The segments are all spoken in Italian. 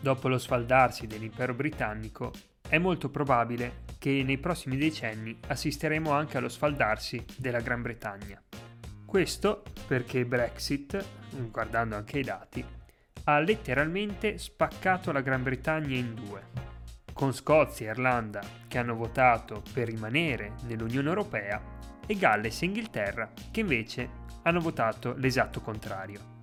Dopo lo sfaldarsi dell'impero britannico, è molto probabile che nei prossimi decenni assisteremo anche allo sfaldarsi della Gran Bretagna. Questo perché Brexit, guardando anche i dati, ha letteralmente spaccato la Gran Bretagna in due, con Scozia e Irlanda che hanno votato per rimanere nell'Unione Europea e Galles e Inghilterra che invece hanno votato l'esatto contrario.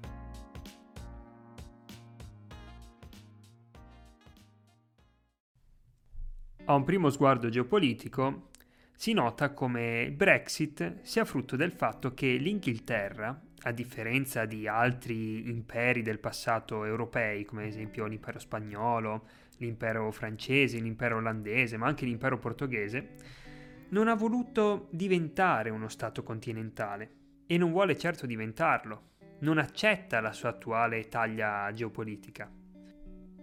A un primo sguardo geopolitico si nota come Brexit sia frutto del fatto che l'Inghilterra, a differenza di altri imperi del passato europei, come ad esempio l'impero spagnolo, l'impero francese, l'impero olandese, ma anche l'impero portoghese, non ha voluto diventare uno Stato continentale e non vuole certo diventarlo, non accetta la sua attuale taglia geopolitica.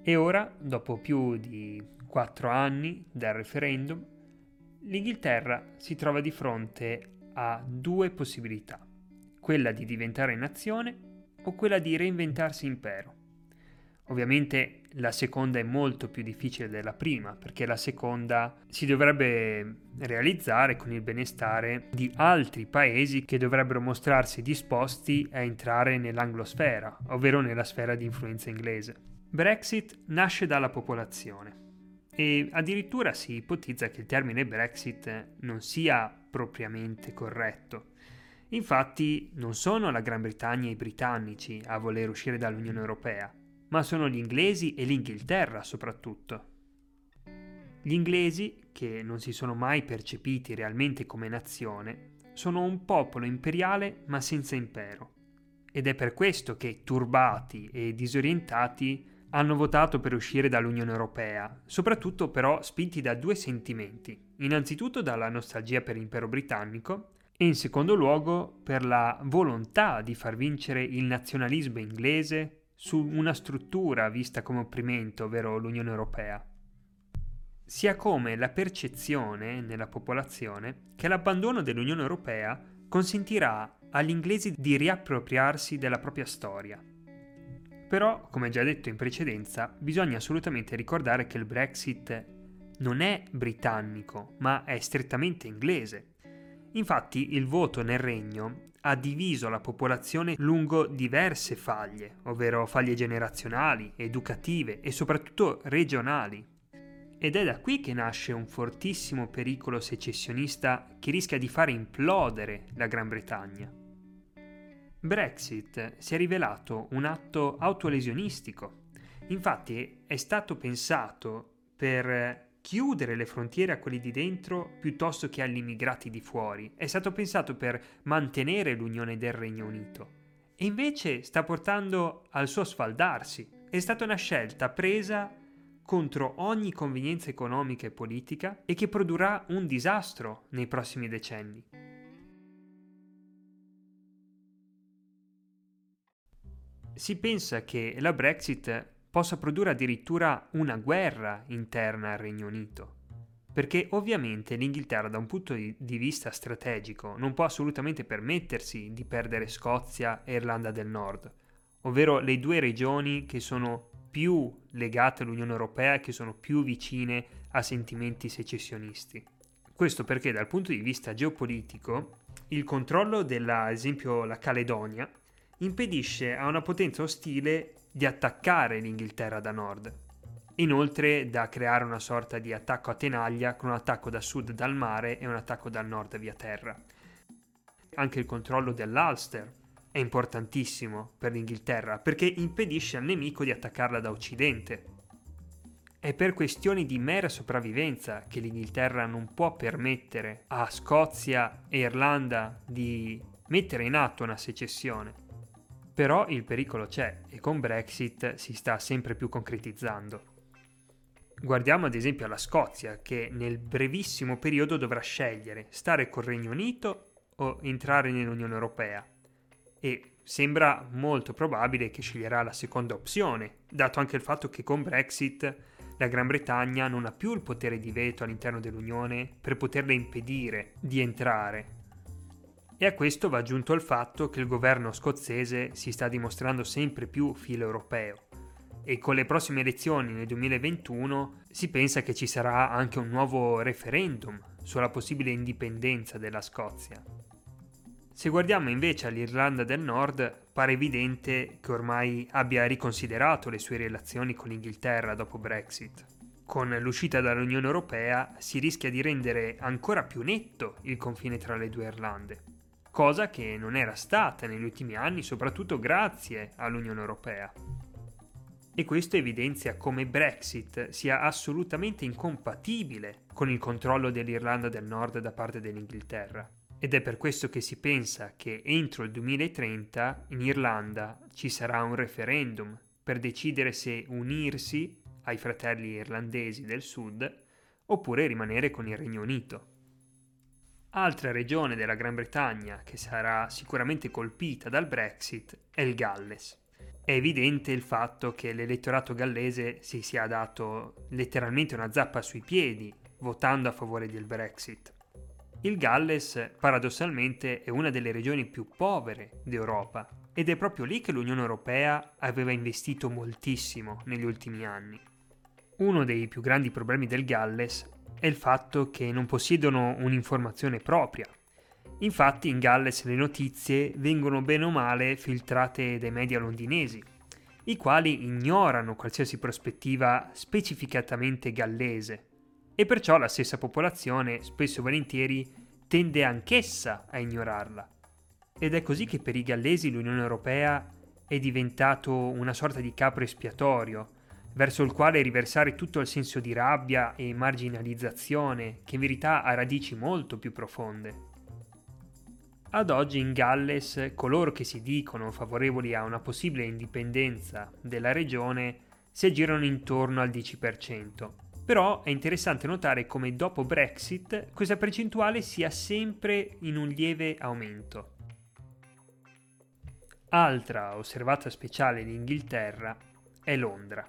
E ora, dopo più di quattro anni dal referendum, l'Inghilterra si trova di fronte a due possibilità, quella di diventare nazione o quella di reinventarsi impero. Ovviamente la seconda è molto più difficile della prima, perché la seconda si dovrebbe realizzare con il benestare di altri paesi che dovrebbero mostrarsi disposti a entrare nell'anglosfera, ovvero nella sfera di influenza inglese. Brexit nasce dalla popolazione e addirittura si ipotizza che il termine Brexit non sia propriamente corretto. Infatti non sono la Gran Bretagna e i britannici a voler uscire dall'Unione Europea, ma sono gli inglesi e l'Inghilterra soprattutto. Gli inglesi, che non si sono mai percepiti realmente come nazione, sono un popolo imperiale ma senza impero. Ed è per questo che turbati e disorientati hanno votato per uscire dall'Unione Europea, soprattutto però spinti da due sentimenti. Innanzitutto dalla nostalgia per l'impero britannico e in secondo luogo per la volontà di far vincere il nazionalismo inglese su una struttura vista come opprimento, ovvero l'Unione Europea. Sia come la percezione nella popolazione che l'abbandono dell'Unione Europea consentirà agli inglesi di riappropriarsi della propria storia però, come già detto in precedenza, bisogna assolutamente ricordare che il Brexit non è britannico, ma è strettamente inglese. Infatti il voto nel regno ha diviso la popolazione lungo diverse faglie, ovvero faglie generazionali, educative e soprattutto regionali. Ed è da qui che nasce un fortissimo pericolo secessionista che rischia di fare implodere la Gran Bretagna. Brexit si è rivelato un atto autolesionistico. Infatti è stato pensato per chiudere le frontiere a quelli di dentro piuttosto che agli immigrati di fuori. È stato pensato per mantenere l'unione del Regno Unito. E invece sta portando al suo sfaldarsi. È stata una scelta presa contro ogni convenienza economica e politica e che produrrà un disastro nei prossimi decenni. Si pensa che la Brexit possa produrre addirittura una guerra interna al Regno Unito. Perché ovviamente l'Inghilterra da un punto di vista strategico non può assolutamente permettersi di perdere Scozia e Irlanda del Nord, ovvero le due regioni che sono più legate all'Unione Europea e che sono più vicine a sentimenti secessionisti. Questo perché dal punto di vista geopolitico il controllo della, ad esempio, la Caledonia impedisce a una potenza ostile di attaccare l'Inghilterra da nord. Inoltre da creare una sorta di attacco a tenaglia con un attacco da sud dal mare e un attacco dal nord via terra. Anche il controllo dell'Ulster è importantissimo per l'Inghilterra perché impedisce al nemico di attaccarla da occidente. È per questioni di mera sopravvivenza che l'Inghilterra non può permettere a Scozia e Irlanda di mettere in atto una secessione. Però il pericolo c'è e con Brexit si sta sempre più concretizzando. Guardiamo ad esempio alla Scozia che nel brevissimo periodo dovrà scegliere stare col Regno Unito o entrare nell'Unione Europea e sembra molto probabile che sceglierà la seconda opzione, dato anche il fatto che con Brexit la Gran Bretagna non ha più il potere di veto all'interno dell'Unione per poterle impedire di entrare e a questo va aggiunto il fatto che il governo scozzese si sta dimostrando sempre più filo europeo. e con le prossime elezioni nel 2021 si pensa che ci sarà anche un nuovo referendum sulla possibile indipendenza della Scozia. Se guardiamo invece all'Irlanda del Nord, pare evidente che ormai abbia riconsiderato le sue relazioni con l'Inghilterra dopo Brexit. Con l'uscita dall'Unione Europea si rischia di rendere ancora più netto il confine tra le due Irlande, cosa che non era stata negli ultimi anni, soprattutto grazie all'Unione Europea. E questo evidenzia come Brexit sia assolutamente incompatibile con il controllo dell'Irlanda del Nord da parte dell'Inghilterra. Ed è per questo che si pensa che entro il 2030 in Irlanda ci sarà un referendum per decidere se unirsi ai fratelli irlandesi del sud oppure rimanere con il Regno Unito. Altra regione della Gran Bretagna che sarà sicuramente colpita dal Brexit è il Galles. È evidente il fatto che l'elettorato gallese si sia dato letteralmente una zappa sui piedi votando a favore del Brexit. Il Galles, paradossalmente, è una delle regioni più povere d'Europa ed è proprio lì che l'Unione Europea aveva investito moltissimo negli ultimi anni. Uno dei più grandi problemi del Galles è il fatto che non possiedono un'informazione propria. Infatti in Galles le notizie vengono bene o male filtrate dai media londinesi, i quali ignorano qualsiasi prospettiva specificatamente gallese e perciò la stessa popolazione spesso e volentieri tende anch'essa a ignorarla. Ed è così che per i gallesi l'Unione Europea è diventato una sorta di capro espiatorio, verso il quale riversare tutto il senso di rabbia e marginalizzazione che in verità ha radici molto più profonde. Ad oggi in Galles coloro che si dicono favorevoli a una possibile indipendenza della regione si aggirano intorno al 10%, però è interessante notare come dopo Brexit questa percentuale sia sempre in un lieve aumento. Altra osservata speciale di Inghilterra è Londra.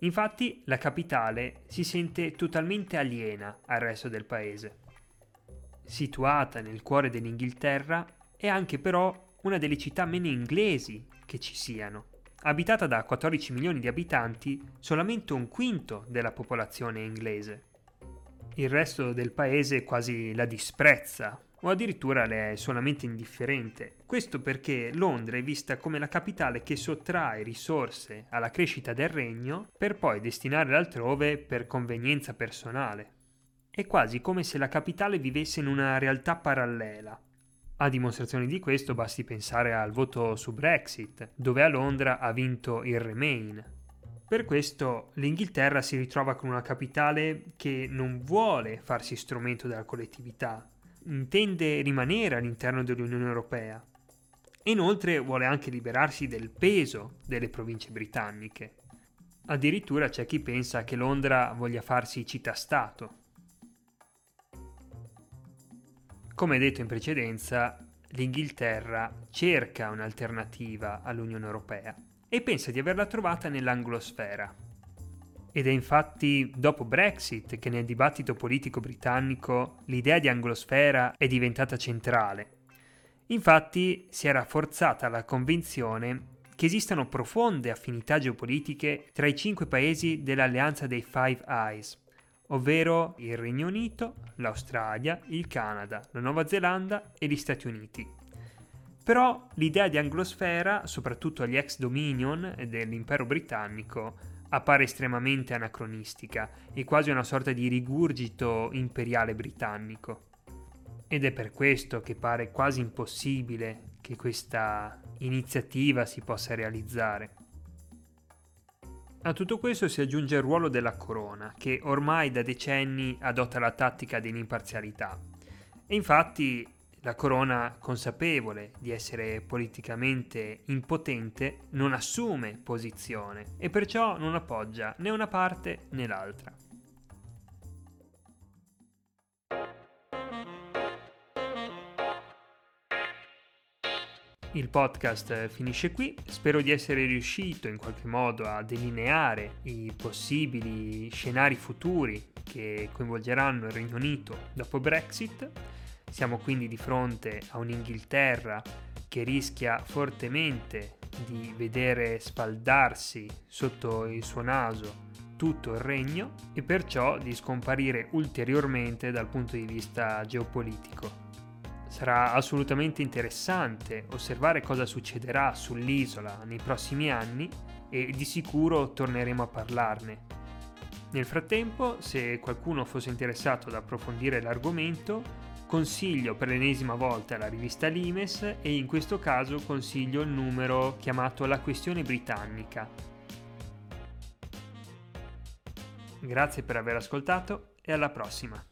Infatti la capitale si sente totalmente aliena al resto del paese. Situata nel cuore dell'Inghilterra, è anche però una delle città meno inglesi che ci siano abitata da 14 milioni di abitanti, solamente un quinto della popolazione è inglese. Il resto del paese quasi la disprezza o addirittura le è solamente indifferente. Questo perché Londra è vista come la capitale che sottrae risorse alla crescita del regno per poi destinarle altrove per convenienza personale. È quasi come se la capitale vivesse in una realtà parallela, a dimostrazione di questo basti pensare al voto su Brexit, dove a Londra ha vinto il Remain. Per questo l'Inghilterra si ritrova con una capitale che non vuole farsi strumento della collettività, intende rimanere all'interno dell'Unione Europea. Inoltre vuole anche liberarsi del peso delle province britanniche. Addirittura c'è chi pensa che Londra voglia farsi città-stato, Come detto in precedenza, l'Inghilterra cerca un'alternativa all'Unione Europea e pensa di averla trovata nell'anglosfera. Ed è infatti dopo Brexit che nel dibattito politico britannico l'idea di anglosfera è diventata centrale. Infatti si è rafforzata la convinzione che esistano profonde affinità geopolitiche tra i cinque paesi dell'alleanza dei Five Eyes, ovvero il Regno Unito, l'Australia, il Canada, la Nuova Zelanda e gli Stati Uniti. Però l'idea di anglosfera, soprattutto agli ex Dominion dell'impero britannico, appare estremamente anacronistica e quasi una sorta di rigurgito imperiale britannico. Ed è per questo che pare quasi impossibile che questa iniziativa si possa realizzare. A tutto questo si aggiunge il ruolo della corona, che ormai da decenni adotta la tattica dell'imparzialità. E infatti la corona, consapevole di essere politicamente impotente, non assume posizione e perciò non appoggia né una parte né l'altra. Il podcast finisce qui, spero di essere riuscito in qualche modo a delineare i possibili scenari futuri che coinvolgeranno il Regno Unito dopo Brexit. Siamo quindi di fronte a un'Inghilterra che rischia fortemente di vedere sfaldarsi sotto il suo naso tutto il regno e perciò di scomparire ulteriormente dal punto di vista geopolitico. Sarà assolutamente interessante osservare cosa succederà sull'isola nei prossimi anni e di sicuro torneremo a parlarne. Nel frattempo, se qualcuno fosse interessato ad approfondire l'argomento, consiglio per l'ennesima volta la rivista Limes e in questo caso consiglio il numero chiamato La questione britannica. Grazie per aver ascoltato e alla prossima.